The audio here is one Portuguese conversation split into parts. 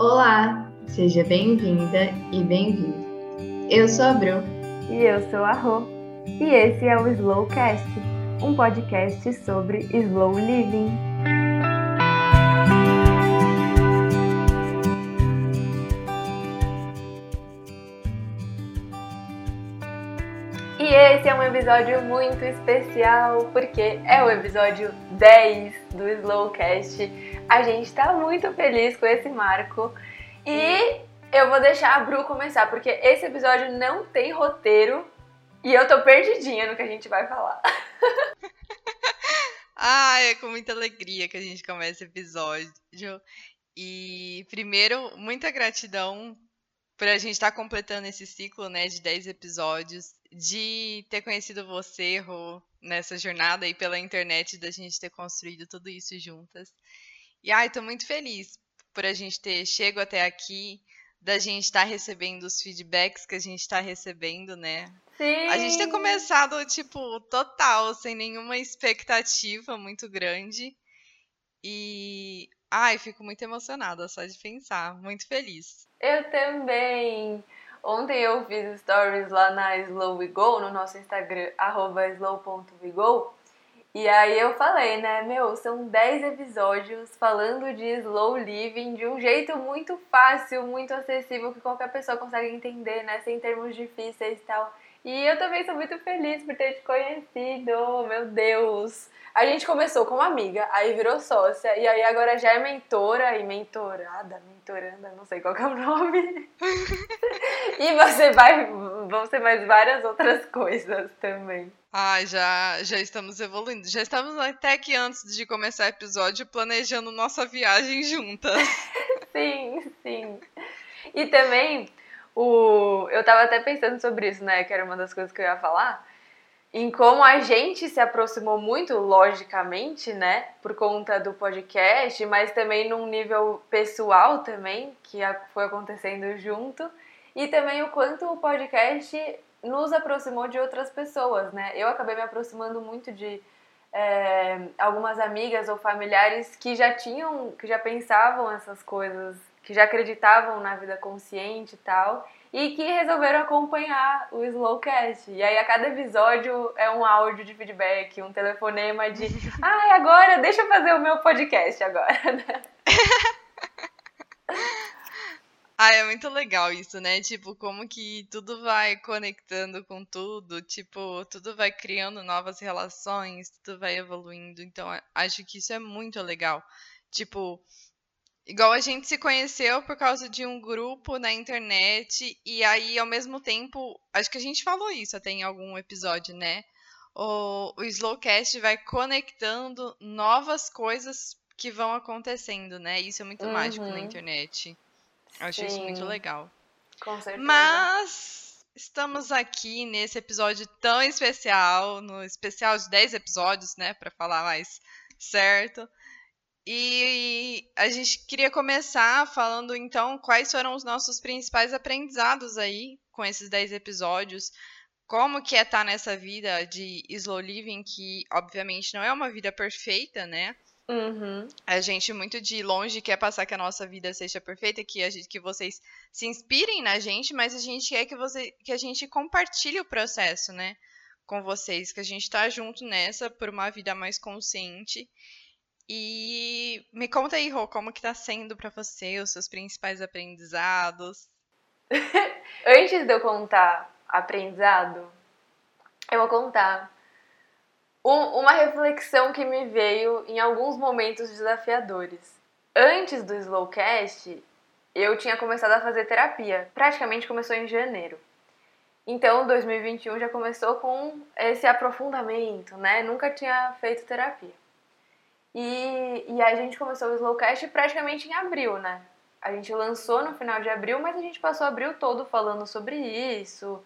Olá, seja bem-vinda e bem-vindo. Eu sou a Bru. E eu sou a Rô. E esse é o Slowcast, um podcast sobre slow living. Episódio muito especial porque é o episódio 10 do Slowcast. A gente tá muito feliz com esse marco e eu vou deixar a Bru começar porque esse episódio não tem roteiro e eu tô perdidinha no que a gente vai falar. ah, é com muita alegria que a gente começa o episódio. E primeiro, muita gratidão por a gente estar tá completando esse ciclo, né, de 10 episódios de ter conhecido você, Rô, nessa jornada aí pela internet, da gente ter construído tudo isso juntas. E ai, tô muito feliz por a gente ter chego até aqui, da gente estar tá recebendo os feedbacks que a gente está recebendo, né? Sim. A gente ter começado, tipo, total, sem nenhuma expectativa muito grande. E. Ai, fico muito emocionada só de pensar. Muito feliz. Eu também. Ontem eu fiz stories lá na Slow We Go, no nosso Instagram, slow.wego. E aí eu falei, né, meu, são 10 episódios falando de slow living de um jeito muito fácil, muito acessível, que qualquer pessoa consegue entender, né, sem termos difíceis e tal. E eu também sou muito feliz por ter te conhecido, meu Deus! A gente começou como amiga, aí virou sócia, e aí agora já é mentora e mentorada, mentoranda, não sei qual é o nome. e você vai, vão ser mais várias outras coisas também. Ah, já, já estamos evoluindo. Já estamos até que antes de começar o episódio planejando nossa viagem juntas. sim, sim. E também, o, eu tava até pensando sobre isso, né? Que era uma das coisas que eu ia falar em como a gente se aproximou muito, logicamente, né, por conta do podcast, mas também num nível pessoal também, que foi acontecendo junto, e também o quanto o podcast nos aproximou de outras pessoas, né? Eu acabei me aproximando muito de é, algumas amigas ou familiares que já tinham, que já pensavam essas coisas, que já acreditavam na vida consciente e tal, e que resolveram acompanhar o Slowcast. E aí a cada episódio é um áudio de feedback, um telefonema de ai, ah, agora deixa eu fazer o meu podcast agora. ah, é muito legal isso, né? Tipo, como que tudo vai conectando com tudo, tipo, tudo vai criando novas relações, tudo vai evoluindo. Então, acho que isso é muito legal. Tipo, Igual a gente se conheceu por causa de um grupo na internet, e aí, ao mesmo tempo, acho que a gente falou isso até em algum episódio, né? O, o Slowcast vai conectando novas coisas que vão acontecendo, né? Isso é muito uhum. mágico na internet. Eu acho isso muito legal. Com certeza. Mas estamos aqui nesse episódio tão especial, no especial de 10 episódios, né? Para falar mais certo. E a gente queria começar falando então quais foram os nossos principais aprendizados aí com esses 10 episódios. Como que é estar tá nessa vida de slow living, que obviamente não é uma vida perfeita, né? Uhum. A gente muito de longe quer passar que a nossa vida seja perfeita, que, a gente, que vocês se inspirem na gente, mas a gente quer que, você, que a gente compartilhe o processo, né? Com vocês, que a gente tá junto nessa por uma vida mais consciente e me conta aí, Rô, como que tá sendo para você os seus principais aprendizados? Antes de eu contar aprendizado, eu vou contar um, uma reflexão que me veio em alguns momentos desafiadores. Antes do Slowcast, eu tinha começado a fazer terapia. Praticamente começou em janeiro. Então, 2021 já começou com esse aprofundamento, né? Nunca tinha feito terapia. E, e a gente começou o Slowcast praticamente em abril, né? A gente lançou no final de abril, mas a gente passou abril todo falando sobre isso.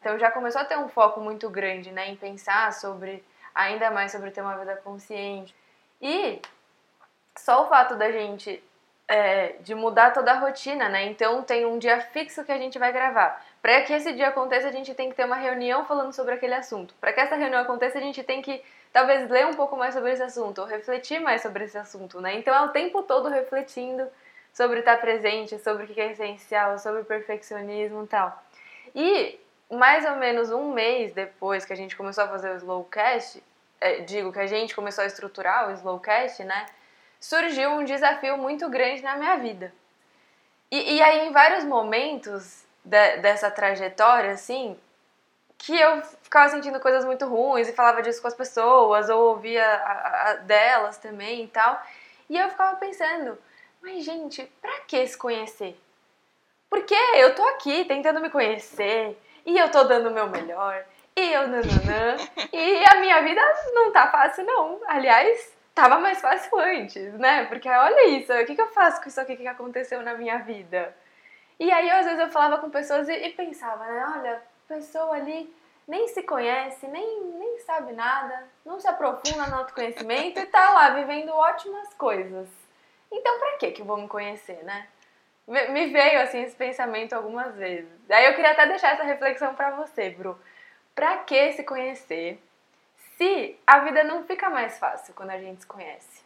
Então já começou a ter um foco muito grande, né, em pensar sobre ainda mais sobre ter uma vida consciente. E só o fato da gente é, de mudar toda a rotina, né? Então tem um dia fixo que a gente vai gravar. Para que esse dia aconteça, a gente tem que ter uma reunião falando sobre aquele assunto. Para que essa reunião aconteça, a gente tem que talvez ler um pouco mais sobre esse assunto, ou refletir mais sobre esse assunto, né? Então é o tempo todo refletindo, sobre estar presente, sobre o que é essencial, sobre perfeccionismo e tal. E mais ou menos um mês depois que a gente começou a fazer o Slowcast, é, digo que a gente começou a estruturar o Slowcast, né? Surgiu um desafio muito grande na minha vida. E, e aí, em vários momentos de, dessa trajetória, assim, que eu ficava sentindo coisas muito ruins e falava disso com as pessoas, ou ouvia a, a, delas também e tal. E eu ficava pensando, mas gente, pra que se conhecer? Porque eu tô aqui tentando me conhecer, e eu tô dando o meu melhor, e eu nananã, e a minha vida não tá fácil não. Aliás, tava mais fácil antes, né? Porque olha isso, o que, que eu faço com isso aqui que aconteceu na minha vida? E aí, às vezes, eu falava com pessoas e, e pensava, né? Olha, pessoa ali nem se conhece, nem, nem sabe nada, não se aprofunda no autoconhecimento e tá lá vivendo ótimas coisas. Então, pra que que eu vou me conhecer, né? Me veio assim esse pensamento algumas vezes. Aí eu queria até deixar essa reflexão para você, Bru. Pra que se conhecer se a vida não fica mais fácil quando a gente se conhece?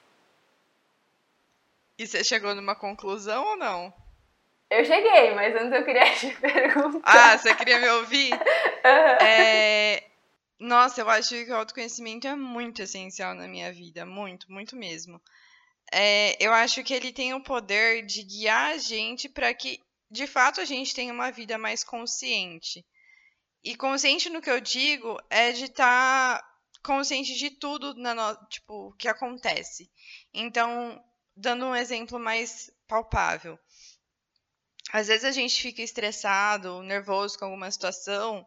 E você chegou numa conclusão ou não? Eu cheguei, mas antes eu queria te perguntar. Ah, você queria me ouvir? uhum. é... Nossa, eu acho que o autoconhecimento é muito essencial na minha vida. Muito, muito mesmo. É, eu acho que ele tem o poder de guiar a gente para que, de fato, a gente tenha uma vida mais consciente. E consciente no que eu digo é de estar tá consciente de tudo na no... tipo, que acontece. Então, dando um exemplo mais palpável às vezes a gente fica estressado, nervoso com alguma situação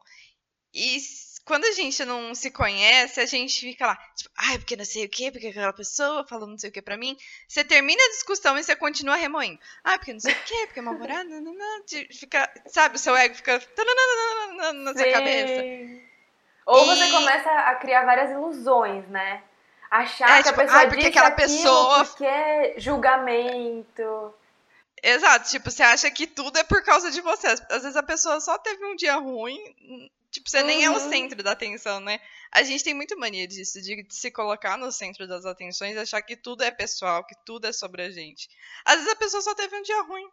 e quando a gente não se conhece, a gente fica lá, tipo, ai, porque não sei o que, porque aquela pessoa falou não sei o que pra mim. Você termina a discussão e você continua remoendo. Ah, porque não sei o que, porque é mal-humorado, fica, sabe, o seu ego fica na sua cabeça. Ou e... você começa a criar várias ilusões, né? Achar é, que tipo, a pessoa ai, porque aquela pessoa porque é julgamento. Exato, tipo, você acha que tudo é por causa de você. Às vezes a pessoa só teve um dia ruim, tipo, você uhum. nem é o uhum. centro da atenção, né? A gente tem muito mania disso, de se colocar no centro das atenções e achar que tudo é pessoal, que tudo é sobre a gente. Às vezes a pessoa só teve um dia ruim,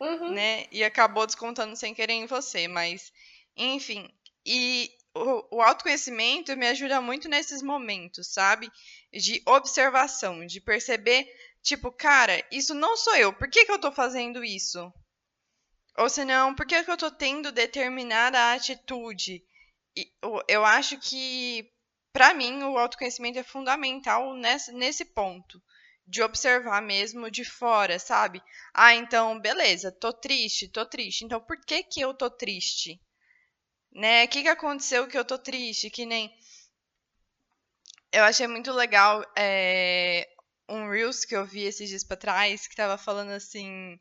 uhum. né? E acabou descontando sem querer em você, mas, enfim. E o, o autoconhecimento me ajuda muito nesses momentos, sabe? De observação, de perceber Tipo, cara, isso não sou eu. Por que, que eu tô fazendo isso? Ou senão, por que, que eu tô tendo determinada atitude? E, eu, acho que, para mim, o autoconhecimento é fundamental nesse, nesse ponto. De observar mesmo de fora, sabe? Ah, então, beleza, tô triste, tô triste. Então, por que que eu tô triste? Né? O que que aconteceu que eu tô triste? Que nem... Eu achei muito legal é, um Reels que eu vi esses dias pra trás que tava falando assim.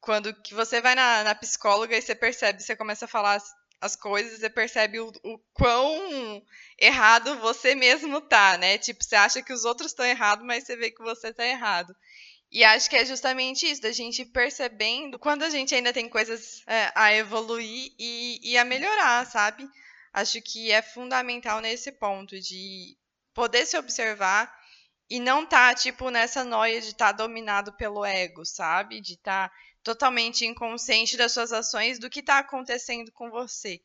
Quando que você vai na, na psicóloga e você percebe, você começa a falar as, as coisas, você percebe o, o quão errado você mesmo tá, né? Tipo, você acha que os outros estão errados, mas você vê que você tá errado. E acho que é justamente isso, da gente percebendo quando a gente ainda tem coisas é, a evoluir e, e a melhorar, sabe? Acho que é fundamental nesse ponto de poder se observar e não tá, tipo, nessa noia de estar tá dominado pelo ego, sabe? De estar tá totalmente inconsciente das suas ações, do que tá acontecendo com você.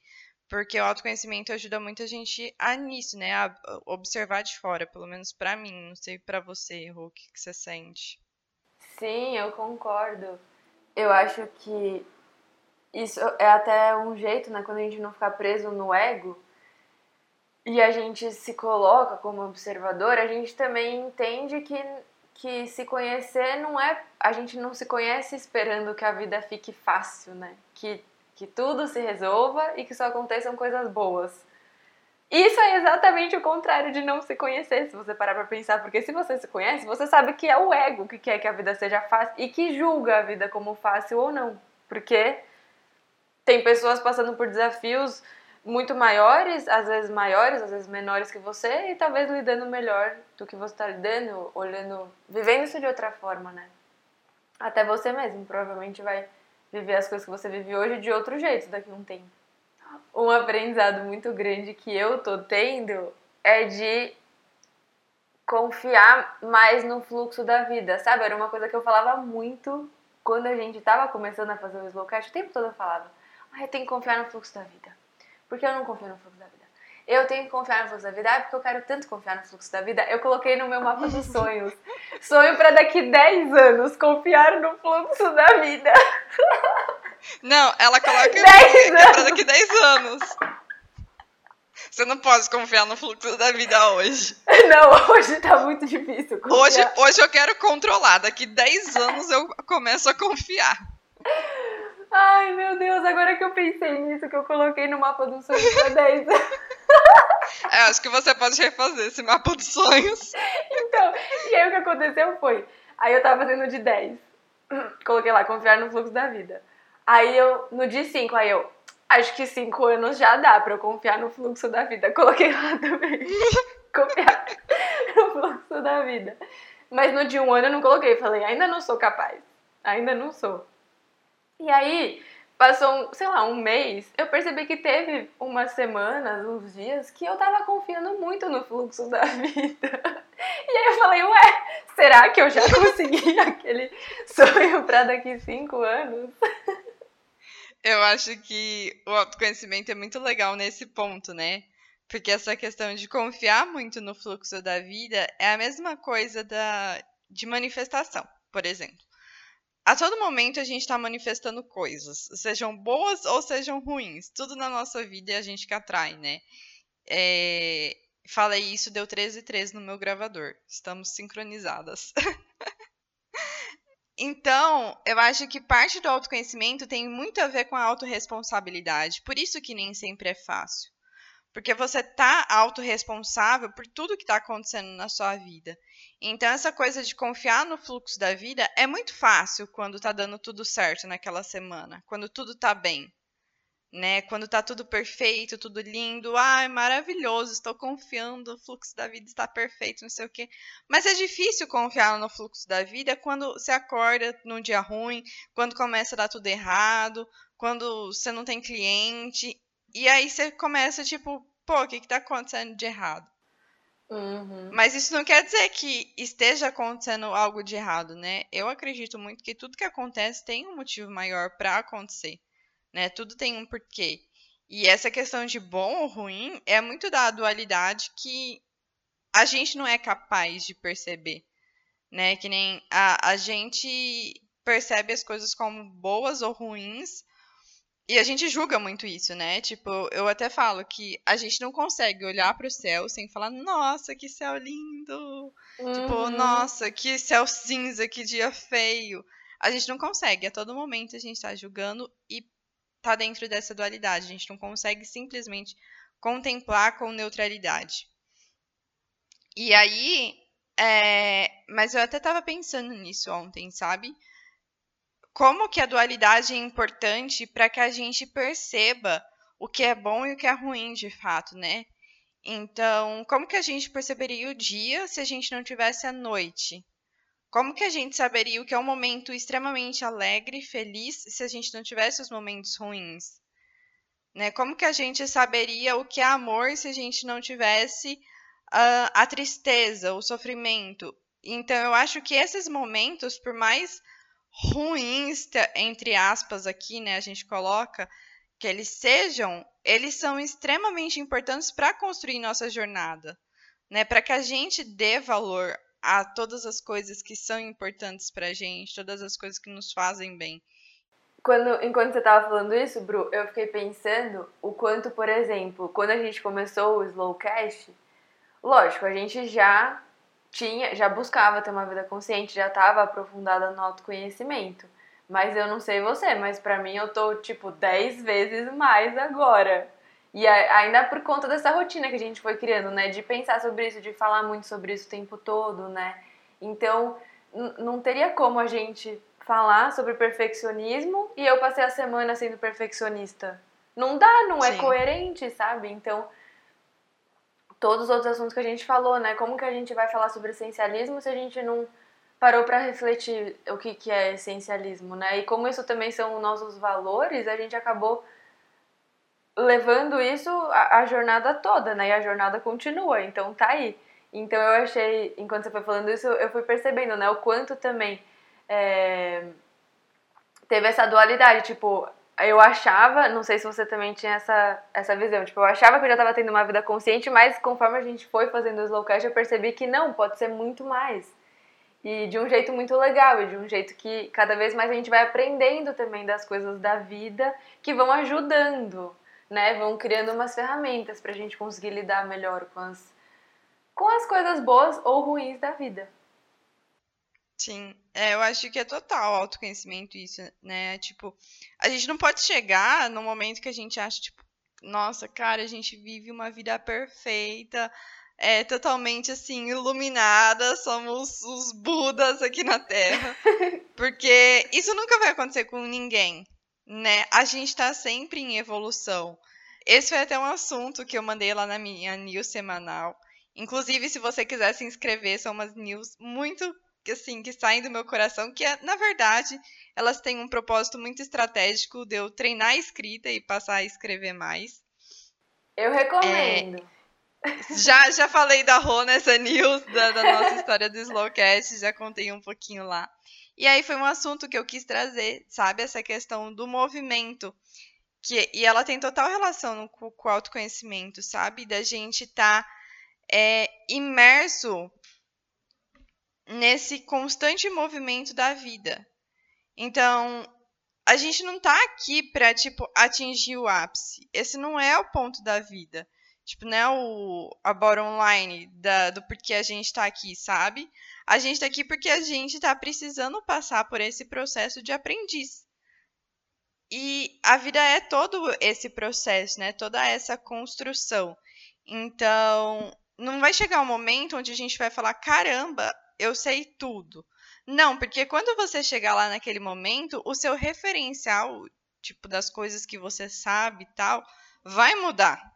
Porque o autoconhecimento ajuda muito a gente a nisso, né? A observar de fora, pelo menos para mim. Não sei para você, Rô, o que, que você sente. Sim, eu concordo. Eu acho que isso é até um jeito, né? Quando a gente não ficar preso no ego, e a gente se coloca como observador, a gente também entende que, que se conhecer não é. A gente não se conhece esperando que a vida fique fácil, né? Que, que tudo se resolva e que só aconteçam coisas boas. Isso é exatamente o contrário de não se conhecer, se você parar pra pensar, porque se você se conhece, você sabe que é o ego que quer que a vida seja fácil e que julga a vida como fácil ou não. Porque tem pessoas passando por desafios muito maiores, às vezes maiores, às vezes menores que você, e talvez lidando melhor do que você está lidando, olhando, vivendo isso de outra forma, né? Até você mesmo provavelmente vai viver as coisas que você vive hoje de outro jeito daqui a um tempo. Um aprendizado muito grande que eu tô tendo é de confiar mais no fluxo da vida, sabe? Era uma coisa que eu falava muito quando a gente tava começando a fazer o Slowcast, o tempo todo eu falava, ah, tenho que confiar no fluxo da vida. Porque eu não confio no fluxo da vida. Eu tenho que confiar no fluxo da vida, ah, porque eu quero tanto confiar no fluxo da vida. Eu coloquei no meu mapa dos sonhos. Sonho para daqui 10 anos, confiar no fluxo da vida. Não, ela coloca que é pra daqui 10 anos. Você não pode confiar no fluxo da vida hoje. Não, hoje tá muito difícil. Confiar. Hoje, hoje eu quero controlar. Daqui 10 anos eu começo a confiar. Ai, meu Deus, agora que eu pensei nisso, que eu coloquei no mapa dos sonhos pra 10 anos. É, acho que você pode refazer esse mapa dos sonhos. Então, e aí o que aconteceu foi, aí eu tava fazendo de 10. Coloquei lá, confiar no fluxo da vida. Aí eu, no dia 5, aí eu, acho que 5 anos já dá pra eu confiar no fluxo da vida. Coloquei lá também. confiar no fluxo da vida. Mas no dia 1 um ano eu não coloquei, falei, ainda não sou capaz. Ainda não sou. E aí, passou, sei lá, um mês, eu percebi que teve umas semanas, uns dias, que eu tava confiando muito no fluxo da vida. E aí eu falei, ué, será que eu já consegui aquele sonho para daqui cinco anos? Eu acho que o autoconhecimento é muito legal nesse ponto, né? Porque essa questão de confiar muito no fluxo da vida é a mesma coisa da, de manifestação, por exemplo a todo momento a gente está manifestando coisas, sejam boas ou sejam ruins. Tudo na nossa vida é a gente que atrai, né? É... Falei isso, deu 13 e 13 no meu gravador. Estamos sincronizadas. então, eu acho que parte do autoconhecimento tem muito a ver com a autorresponsabilidade. Por isso que nem sempre é fácil. Porque você tá autorresponsável por tudo que está acontecendo na sua vida. Então, essa coisa de confiar no fluxo da vida é muito fácil quando tá dando tudo certo naquela semana, quando tudo tá bem. Né? Quando tá tudo perfeito, tudo lindo, ai, maravilhoso, estou confiando, o fluxo da vida está perfeito, não sei o quê. Mas é difícil confiar no fluxo da vida quando você acorda num dia ruim, quando começa a dar tudo errado, quando você não tem cliente, e aí você começa tipo, pô, o que que tá acontecendo de errado? Uhum. Mas isso não quer dizer que esteja acontecendo algo de errado, né? Eu acredito muito que tudo que acontece tem um motivo maior para acontecer, né? Tudo tem um porquê. E essa questão de bom ou ruim é muito da dualidade que a gente não é capaz de perceber, né? Que nem a, a gente percebe as coisas como boas ou ruins e a gente julga muito isso, né? Tipo, eu até falo que a gente não consegue olhar para o céu sem falar, nossa, que céu lindo! Tipo, uhum. Tipo, nossa, que céu cinza, que dia feio. A gente não consegue, a todo momento a gente está julgando e tá dentro dessa dualidade. A gente não consegue simplesmente contemplar com neutralidade. E aí, é... mas eu até tava pensando nisso ontem, sabe? Como que a dualidade é importante para que a gente perceba o que é bom e o que é ruim de fato, né? Então, como que a gente perceberia o dia se a gente não tivesse a noite? Como que a gente saberia o que é um momento extremamente alegre e feliz se a gente não tivesse os momentos ruins? Né? Como que a gente saberia o que é amor se a gente não tivesse uh, a tristeza, o sofrimento? Então, eu acho que esses momentos, por mais ruins, entre aspas, aqui, né, a gente coloca, que eles sejam, eles são extremamente importantes para construir nossa jornada, né, para que a gente dê valor a todas as coisas que são importantes para gente, todas as coisas que nos fazem bem. Quando, enquanto você estava falando isso, Bru, eu fiquei pensando o quanto, por exemplo, quando a gente começou o Slowcast, lógico, a gente já tinha, já buscava ter uma vida consciente, já estava aprofundada no autoconhecimento. Mas eu não sei você, mas para mim eu tô tipo 10 vezes mais agora. E ainda por conta dessa rotina que a gente foi criando, né? De pensar sobre isso, de falar muito sobre isso o tempo todo, né? Então, não teria como a gente falar sobre perfeccionismo e eu passei a semana sendo perfeccionista. Não dá, não é Sim. coerente, sabe? Então, todos os outros assuntos que a gente falou, né? Como que a gente vai falar sobre essencialismo se a gente não parou para refletir o que, que é essencialismo, né? E como isso também são nossos valores, a gente acabou levando isso a, a, jornada toda, né? E a jornada continua, então tá aí. Então eu achei, enquanto você foi falando isso, eu fui percebendo, né? O quanto também é, teve essa dualidade, tipo, eu achava, não sei se você também tinha essa, essa visão, tipo, eu achava que eu já estava tendo uma vida consciente, mas conforme a gente foi fazendo o Slowcast, eu percebi que não, pode ser muito mais. E de um jeito muito legal, e de um jeito que cada vez mais a gente vai aprendendo também das coisas da vida que vão ajudando, né? Vão criando umas ferramentas pra gente conseguir lidar melhor com as, com as coisas boas ou ruins da vida. Sim, é, eu acho que é total autoconhecimento isso, né? Tipo, a gente não pode chegar no momento que a gente acha, tipo, nossa, cara, a gente vive uma vida perfeita, é totalmente assim, iluminada, somos os Budas aqui na Terra. Porque isso nunca vai acontecer com ninguém, né? A gente tá sempre em evolução. Esse foi até um assunto que eu mandei lá na minha news semanal. Inclusive, se você quiser se inscrever, são umas news muito assim, que saem do meu coração, que é, na verdade, elas têm um propósito muito estratégico de eu treinar a escrita e passar a escrever mais. Eu recomendo. É, já, já falei da Rô nessa news, da, da nossa história do Slowcast, já contei um pouquinho lá. E aí foi um assunto que eu quis trazer, sabe? Essa questão do movimento. Que, e ela tem total relação com, com o autoconhecimento, sabe? Da gente estar tá, é, imerso nesse constante movimento da vida. Então, a gente não tá aqui para tipo atingir o ápice. Esse não é o ponto da vida. Tipo, não é o a bottom line da, do porquê a gente tá aqui, sabe? A gente tá aqui porque a gente tá precisando passar por esse processo de aprendiz. E a vida é todo esse processo, né? Toda essa construção. Então, não vai chegar um momento onde a gente vai falar: caramba, eu sei tudo. Não, porque quando você chegar lá naquele momento, o seu referencial, tipo, das coisas que você sabe e tal, vai mudar.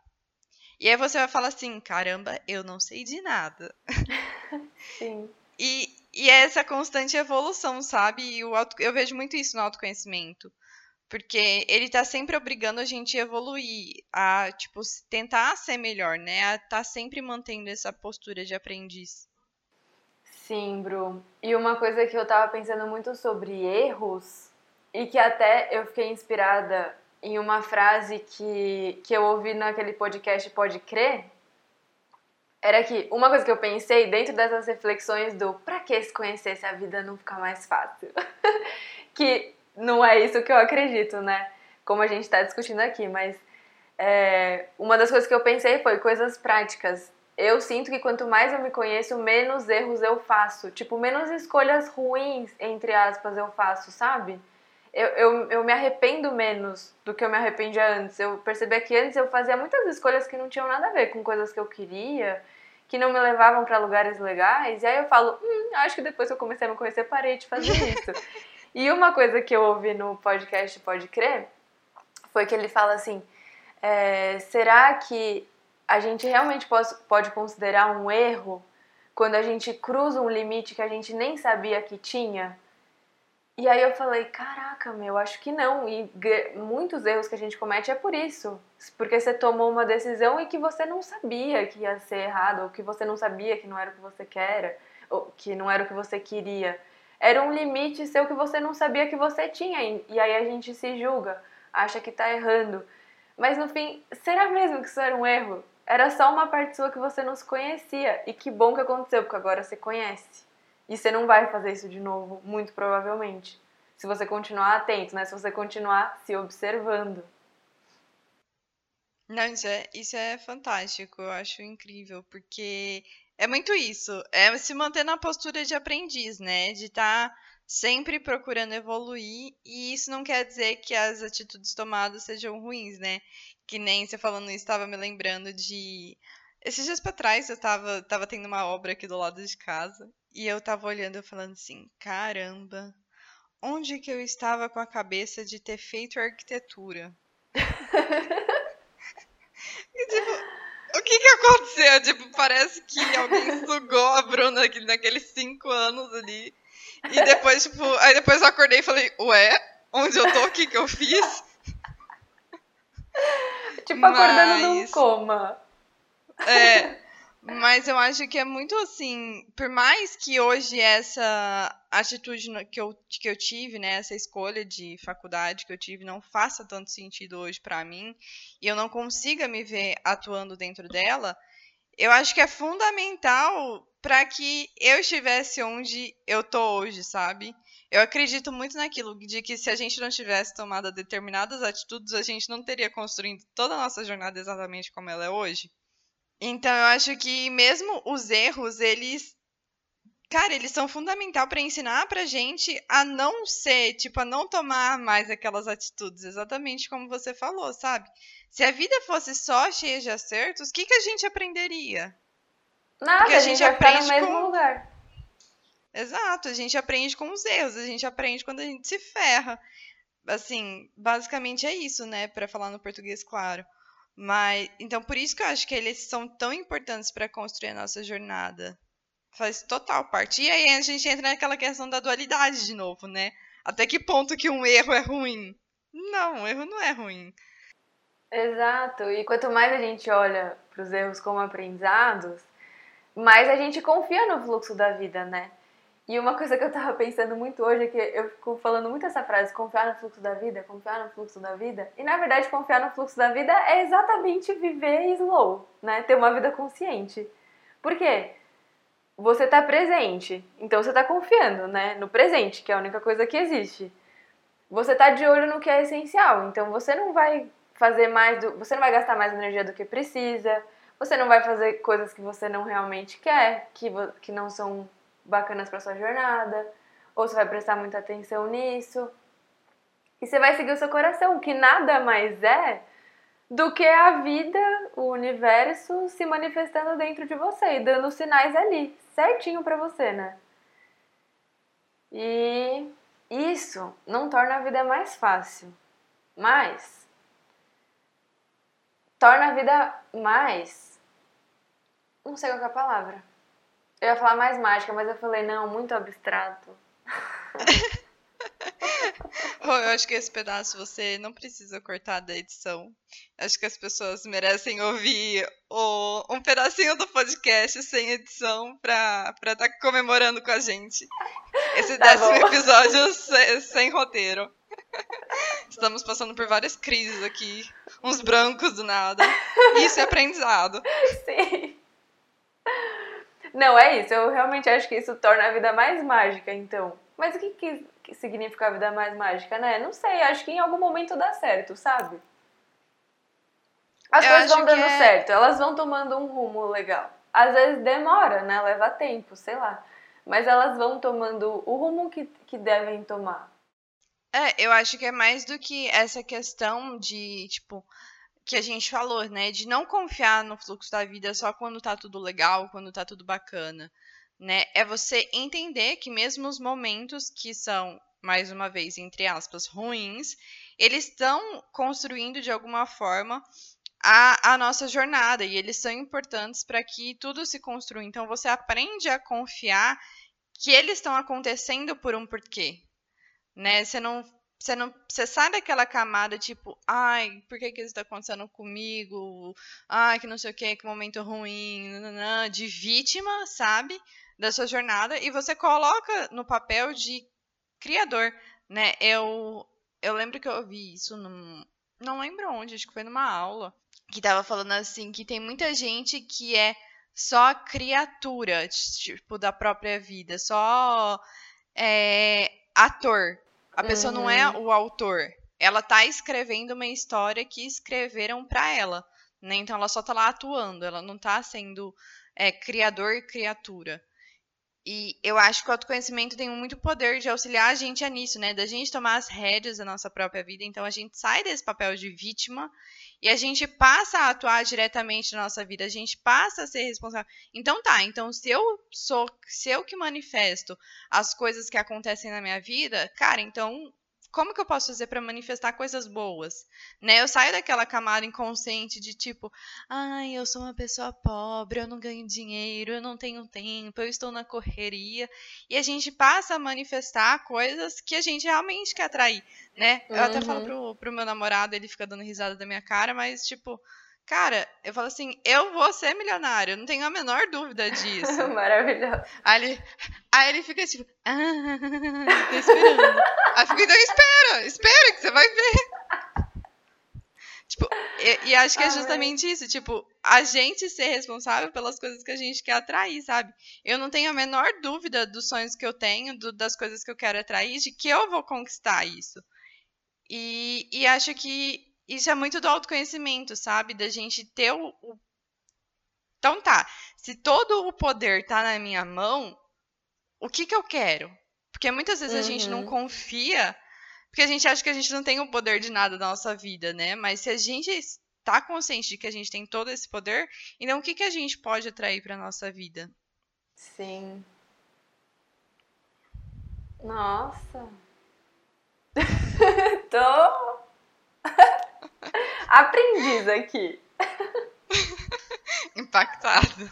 E aí você vai falar assim: caramba, eu não sei de nada. Sim. E, e é essa constante evolução, sabe? E o auto, eu vejo muito isso no autoconhecimento. Porque ele tá sempre obrigando a gente a evoluir, a, tipo, tentar ser melhor, né? A tá sempre mantendo essa postura de aprendiz. Sim, Bru. E uma coisa que eu tava pensando muito sobre erros, e que até eu fiquei inspirada em uma frase que, que eu ouvi naquele podcast Pode Crer, era que uma coisa que eu pensei dentro dessas reflexões do pra que se conhecer se a vida não ficar mais fácil? que não é isso que eu acredito, né? Como a gente tá discutindo aqui, mas é, uma das coisas que eu pensei foi coisas práticas eu sinto que quanto mais eu me conheço, menos erros eu faço. Tipo, menos escolhas ruins, entre aspas, eu faço, sabe? Eu, eu, eu me arrependo menos do que eu me arrependia antes. Eu percebi que antes eu fazia muitas escolhas que não tinham nada a ver com coisas que eu queria, que não me levavam para lugares legais. E aí eu falo, hum, acho que depois que eu comecei a me conhecer, parei de fazer isso. e uma coisa que eu ouvi no podcast Pode Crer foi que ele fala assim: é, será que a gente realmente pode considerar um erro quando a gente cruza um limite que a gente nem sabia que tinha? E aí eu falei, caraca, meu, acho que não. E muitos erros que a gente comete é por isso. Porque você tomou uma decisão e que você não sabia que ia ser errado, ou que você não sabia que não era o que você quer, ou que não era o que você queria. Era um limite seu que você não sabia que você tinha. E aí a gente se julga, acha que tá errando. Mas no fim, será mesmo que isso era um erro? Era só uma parte sua que você não se conhecia. E que bom que aconteceu, porque agora você conhece. E você não vai fazer isso de novo, muito provavelmente. Se você continuar atento, né? Se você continuar se observando. Não, isso é, isso é fantástico, eu acho incrível, porque é muito isso, é se manter na postura de aprendiz, né? De estar tá sempre procurando evoluir, e isso não quer dizer que as atitudes tomadas sejam ruins, né? Que nem você falando isso, estava me lembrando de. Esses dias pra trás eu tava, tava tendo uma obra aqui do lado de casa, e eu tava olhando e falando assim: caramba, onde que eu estava com a cabeça de ter feito arquitetura? e, tipo, o que que aconteceu? Tipo, parece que alguém sugou a Bruna naqueles cinco anos ali e depois, tipo, aí depois eu acordei e falei, ué, onde eu tô? O que que eu fiz? Tipo, acordando Mas... num coma. É. Mas eu acho que é muito assim, por mais que hoje essa atitude que eu, que eu tive, né, essa escolha de faculdade que eu tive não faça tanto sentido hoje para mim e eu não consiga me ver atuando dentro dela, eu acho que é fundamental para que eu estivesse onde eu tô hoje, sabe? Eu acredito muito naquilo de que se a gente não tivesse tomado determinadas atitudes, a gente não teria construído toda a nossa jornada exatamente como ela é hoje. Então eu acho que mesmo os erros, eles cara, eles são fundamental para ensinar pra gente a não ser, tipo, a não tomar mais aquelas atitudes, exatamente como você falou, sabe? Se a vida fosse só cheia de acertos, o que, que a gente aprenderia? Nada, Porque a, a gente, gente aprende no mesmo com... lugar. Exato, a gente aprende com os erros, a gente aprende quando a gente se ferra. Assim, basicamente é isso, né, para falar no português claro. Mas então por isso que eu acho que eles são tão importantes para construir a nossa jornada. Faz total parte. E aí a gente entra naquela questão da dualidade de novo, né? Até que ponto que um erro é ruim? Não, um erro não é ruim. Exato. E quanto mais a gente olha para os erros como aprendizados, mais a gente confia no fluxo da vida, né? E uma coisa que eu tava pensando muito hoje é que eu fico falando muito essa frase, confiar no fluxo da vida, confiar no fluxo da vida. E na verdade, confiar no fluxo da vida é exatamente viver slow, né? Ter uma vida consciente. Por quê? Você tá presente, então você tá confiando, né? No presente, que é a única coisa que existe. Você tá de olho no que é essencial, então você não vai fazer mais do, você não vai gastar mais energia do que precisa. Você não vai fazer coisas que você não realmente quer, que, que não são bacanas para sua jornada, ou você vai prestar muita atenção nisso. E você vai seguir o seu coração, que nada mais é do que a vida, o universo se manifestando dentro de você e dando sinais ali, certinho para você, né? E isso não torna a vida mais fácil, mas torna a vida mais. Não sei qual é a palavra eu ia falar mais mágica, mas eu falei, não, muito abstrato. eu acho que esse pedaço você não precisa cortar da edição. Acho que as pessoas merecem ouvir o, um pedacinho do podcast sem edição pra estar tá comemorando com a gente. Esse tá décimo bom. episódio sem, sem roteiro. Estamos passando por várias crises aqui. Uns brancos do nada. Isso é aprendizado. Sim. Não, é isso. Eu realmente acho que isso torna a vida mais mágica, então. Mas o que, que, que significa a vida mais mágica, né? Não sei, acho que em algum momento dá certo, sabe? As eu coisas vão dando é... certo, elas vão tomando um rumo legal. Às vezes demora, né? Leva tempo, sei lá. Mas elas vão tomando o rumo que, que devem tomar. É, eu acho que é mais do que essa questão de, tipo, que a gente falou, né? De não confiar no fluxo da vida só quando tá tudo legal, quando tá tudo bacana, né? É você entender que mesmo os momentos que são, mais uma vez, entre aspas, ruins, eles estão construindo de alguma forma a, a nossa jornada e eles são importantes para que tudo se construa. Então você aprende a confiar que eles estão acontecendo por um porquê, né? Você não você não, você sai daquela camada tipo, ai, por que que isso tá acontecendo comigo? Ai, que não sei o que, que momento ruim, nananã, de vítima, sabe? Da sua jornada e você coloca no papel de criador, né? Eu eu lembro que eu ouvi isso num, não lembro onde, acho que foi numa aula, que tava falando assim que tem muita gente que é só criatura, tipo, da própria vida, só é, ator, a pessoa uhum. não é o autor. Ela tá escrevendo uma história que escreveram para ela. Né? Então ela só tá lá atuando, ela não tá sendo é, criador criatura. E eu acho que o autoconhecimento tem muito poder de auxiliar a gente a nisso, né? Da gente tomar as rédeas da nossa própria vida. Então a gente sai desse papel de vítima e a gente passa a atuar diretamente na nossa vida, a gente passa a ser responsável. Então tá, então se eu sou, se eu que manifesto as coisas que acontecem na minha vida, cara, então como que eu posso fazer para manifestar coisas boas? Né? Eu saio daquela camada inconsciente de tipo, ai, eu sou uma pessoa pobre, eu não ganho dinheiro, eu não tenho tempo, eu estou na correria. E a gente passa a manifestar coisas que a gente realmente quer atrair, né? Eu uhum. até falo uhum. pro, pro meu namorado, ele fica dando risada da minha cara, mas tipo, Cara, eu falo assim, eu vou ser milionário, não tenho a menor dúvida disso. Maravilhoso. Aí ele, aí ele fica tipo, ah, tô esperando. aí eu fico, então espera, espera que você vai ver. tipo, e, e acho que é justamente isso, tipo, a gente ser responsável pelas coisas que a gente quer atrair, sabe? Eu não tenho a menor dúvida dos sonhos que eu tenho, do, das coisas que eu quero atrair, de que eu vou conquistar isso. E, e acho que isso é muito do autoconhecimento, sabe? Da gente ter o, o. Então tá, se todo o poder tá na minha mão, o que que eu quero? Porque muitas vezes uhum. a gente não uhum. confia, porque a gente acha que a gente não tem o poder de nada na nossa vida, né? Mas se a gente está consciente de que a gente tem todo esse poder, então o que que a gente pode atrair para nossa vida? Sim. Nossa. Tô Aprendiz aqui. Impactado.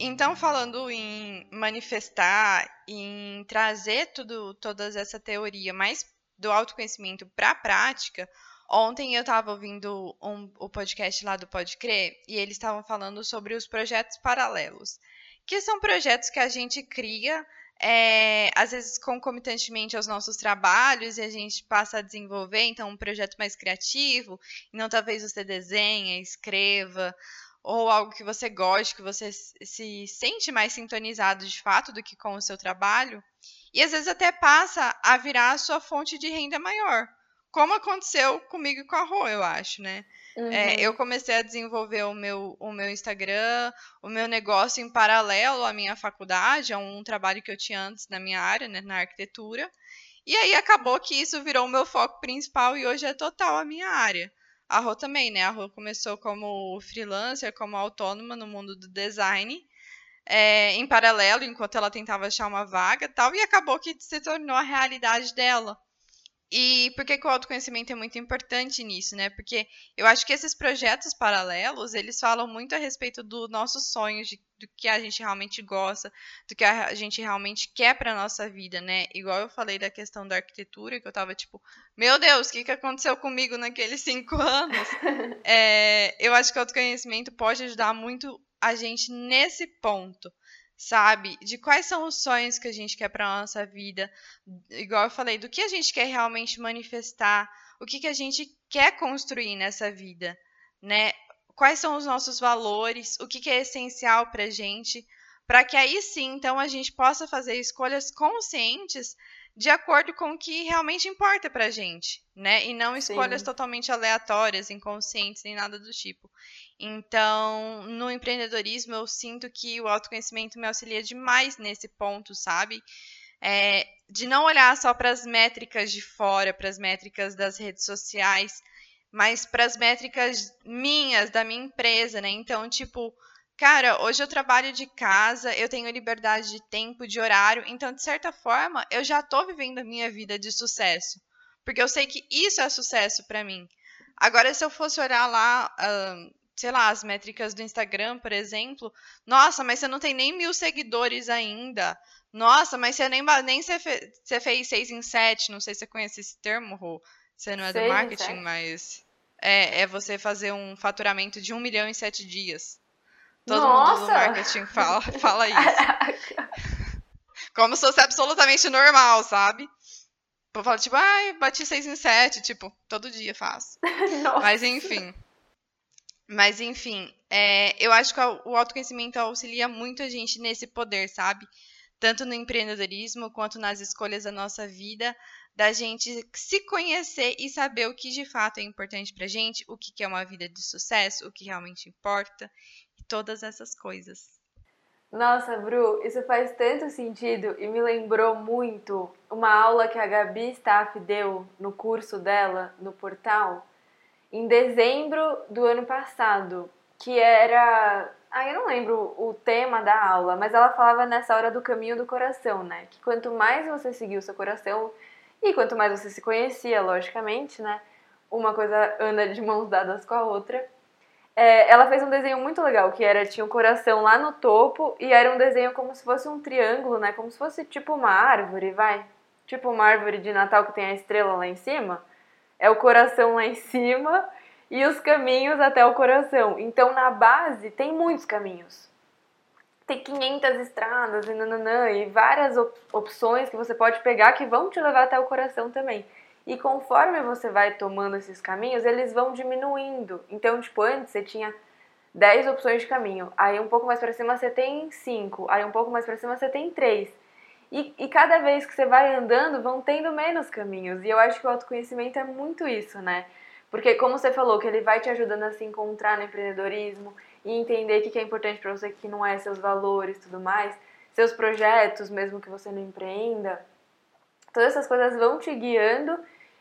Então, falando em manifestar, em trazer tudo, toda essa teoria mais do autoconhecimento para a prática, Ontem eu estava ouvindo um, o podcast lá do Pode Crer e eles estavam falando sobre os projetos paralelos, que são projetos que a gente cria, é, às vezes concomitantemente aos nossos trabalhos e a gente passa a desenvolver, então um projeto mais criativo, não talvez você desenhe, escreva, ou algo que você goste, que você se sente mais sintonizado de fato do que com o seu trabalho, e às vezes até passa a virar a sua fonte de renda maior como aconteceu comigo e com a Rô, eu acho, né? Uhum. É, eu comecei a desenvolver o meu, o meu Instagram, o meu negócio em paralelo à minha faculdade, a um trabalho que eu tinha antes na minha área, né, na arquitetura. E aí acabou que isso virou o meu foco principal e hoje é total a minha área. A Rô também, né? A Rô começou como freelancer, como autônoma no mundo do design, é, em paralelo, enquanto ela tentava achar uma vaga tal, e acabou que se tornou a realidade dela. E por que, que o autoconhecimento é muito importante nisso, né? Porque eu acho que esses projetos paralelos, eles falam muito a respeito dos nossos sonhos, de, do que a gente realmente gosta, do que a gente realmente quer para nossa vida, né? Igual eu falei da questão da arquitetura, que eu tava tipo, meu Deus, o que, que aconteceu comigo naqueles cinco anos? é, eu acho que o autoconhecimento pode ajudar muito a gente nesse ponto sabe? De quais são os sonhos que a gente quer para nossa vida, igual eu falei, do que a gente quer realmente manifestar, o que, que a gente quer construir nessa vida, né? Quais são os nossos valores, o que, que é essencial para gente, para que aí sim, então, a gente possa fazer escolhas conscientes de acordo com o que realmente importa para a gente, né? E não escolhas sim. totalmente aleatórias, inconscientes, nem nada do tipo. Então, no empreendedorismo, eu sinto que o autoconhecimento me auxilia demais nesse ponto, sabe? É, de não olhar só para as métricas de fora, para as métricas das redes sociais, mas para as métricas minhas, da minha empresa, né? Então, tipo, cara, hoje eu trabalho de casa, eu tenho liberdade de tempo, de horário, então, de certa forma, eu já estou vivendo a minha vida de sucesso. Porque eu sei que isso é sucesso para mim. Agora, se eu fosse olhar lá, sei lá, as métricas do Instagram, por exemplo. Nossa, mas você não tem nem mil seguidores ainda. Nossa, mas você nem, nem você, fe, você fez seis em sete. Não sei se você conhece esse termo, Rô. Você não é do marketing, mas é, é você fazer um faturamento de um milhão em sete dias. Todo Nossa! mundo do marketing fala, fala isso. Como se fosse absolutamente normal, sabe? Eu falo, tipo, ai, ah, bati seis em sete, tipo, todo dia faço. Nossa. Mas enfim. Mas, enfim, é, eu acho que o autoconhecimento auxilia muito a gente nesse poder, sabe? Tanto no empreendedorismo quanto nas escolhas da nossa vida, da gente se conhecer e saber o que de fato é importante pra gente, o que é uma vida de sucesso, o que realmente importa, todas essas coisas. Nossa, Bru, isso faz tanto sentido e me lembrou muito uma aula que a Gabi Staff deu no curso dela, no portal, em dezembro do ano passado, que era. Ah, eu não lembro o tema da aula, mas ela falava nessa hora do caminho do coração, né? Que quanto mais você seguia o seu coração e quanto mais você se conhecia, logicamente, né? Uma coisa anda de mãos dadas com a outra. É, ela fez um desenho muito legal, que era, tinha um coração lá no topo e era um desenho como se fosse um triângulo, né? Como se fosse tipo uma árvore, vai. Tipo uma árvore de Natal que tem a estrela lá em cima. É o coração lá em cima e os caminhos até o coração. Então na base tem muitos caminhos. Tem 500 estradas e nananã, e várias op opções que você pode pegar que vão te levar até o coração também. E conforme você vai tomando esses caminhos, eles vão diminuindo. Então, tipo, antes você tinha 10 opções de caminho. Aí um pouco mais para cima você tem 5. Aí um pouco mais para cima você tem 3. E, e cada vez que você vai andando, vão tendo menos caminhos. E eu acho que o autoconhecimento é muito isso, né? Porque, como você falou, que ele vai te ajudando a se encontrar no empreendedorismo e entender o que é importante para você, que não é, seus valores tudo mais, seus projetos, mesmo que você não empreenda. Todas essas coisas vão te guiando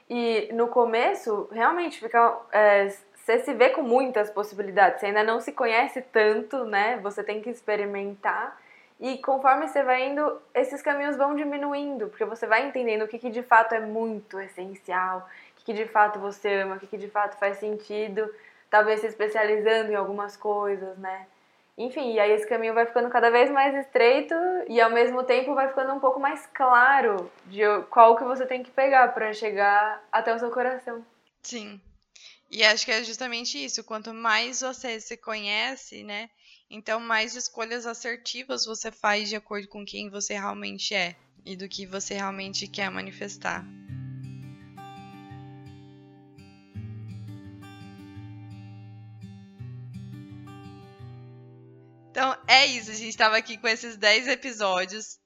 e no começo, realmente, fica, é, você se vê com muitas possibilidades. Você ainda não se conhece tanto, né? Você tem que experimentar. E conforme você vai indo, esses caminhos vão diminuindo, porque você vai entendendo o que, que de fato é muito essencial, o que, que de fato você ama, o que, que de fato faz sentido, talvez se especializando em algumas coisas, né? Enfim, e aí esse caminho vai ficando cada vez mais estreito e ao mesmo tempo vai ficando um pouco mais claro de qual que você tem que pegar para chegar até o seu coração. Sim. E acho que é justamente isso. Quanto mais você se conhece, né? Então mais escolhas assertivas você faz de acordo com quem você realmente é e do que você realmente quer manifestar. Então é isso, a gente estava aqui com esses 10 episódios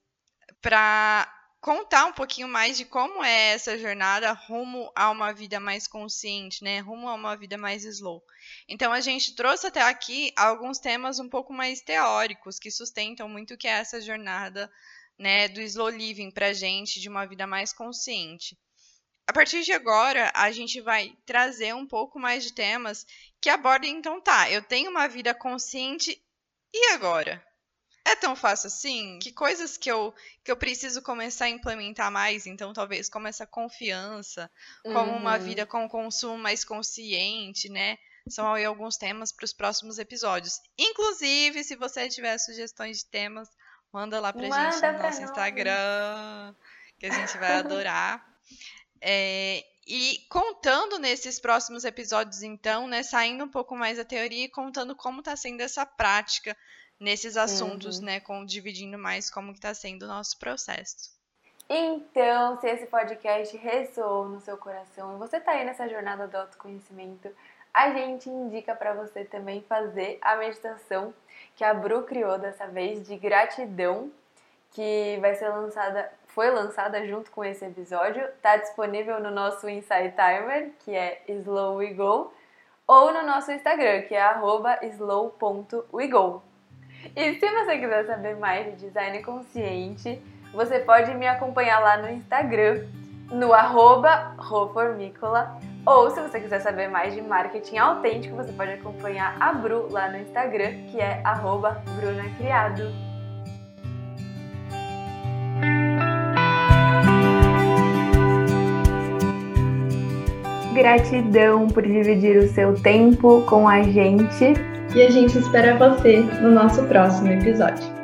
para contar um pouquinho mais de como é essa jornada rumo a uma vida mais consciente, né? Rumo a uma vida mais slow. Então a gente trouxe até aqui alguns temas um pouco mais teóricos que sustentam muito o que é essa jornada, né, do slow living pra gente de uma vida mais consciente. A partir de agora, a gente vai trazer um pouco mais de temas que abordem, então tá, eu tenho uma vida consciente e agora? É tão fácil assim? Que coisas que eu, que eu preciso começar a implementar mais? Então, talvez como essa confiança, como uhum. uma vida com consumo mais consciente, né? São aí alguns temas para os próximos episódios. Inclusive, se você tiver sugestões de temas, manda lá pra manda gente no nosso nós. Instagram, que a gente vai adorar. É, e contando nesses próximos episódios, então, né, saindo um pouco mais da teoria e contando como está sendo essa prática nesses assuntos, uhum. né, com, dividindo mais como está sendo o nosso processo. Então, se esse podcast ressoou no seu coração e você está aí nessa jornada do autoconhecimento, a gente indica para você também fazer a meditação que a Bru criou dessa vez de gratidão, que vai ser lançada foi lançada junto com esse episódio, está disponível no nosso Insight Timer, que é slowwego, ou no nosso Instagram, que é slow.wego. E se você quiser saber mais de design consciente, você pode me acompanhar lá no Instagram, no arroba roformicola, ou se você quiser saber mais de marketing autêntico, você pode acompanhar a Bru lá no Instagram, que é arroba brunacriado. Gratidão por dividir o seu tempo com a gente. E a gente espera você no nosso próximo episódio.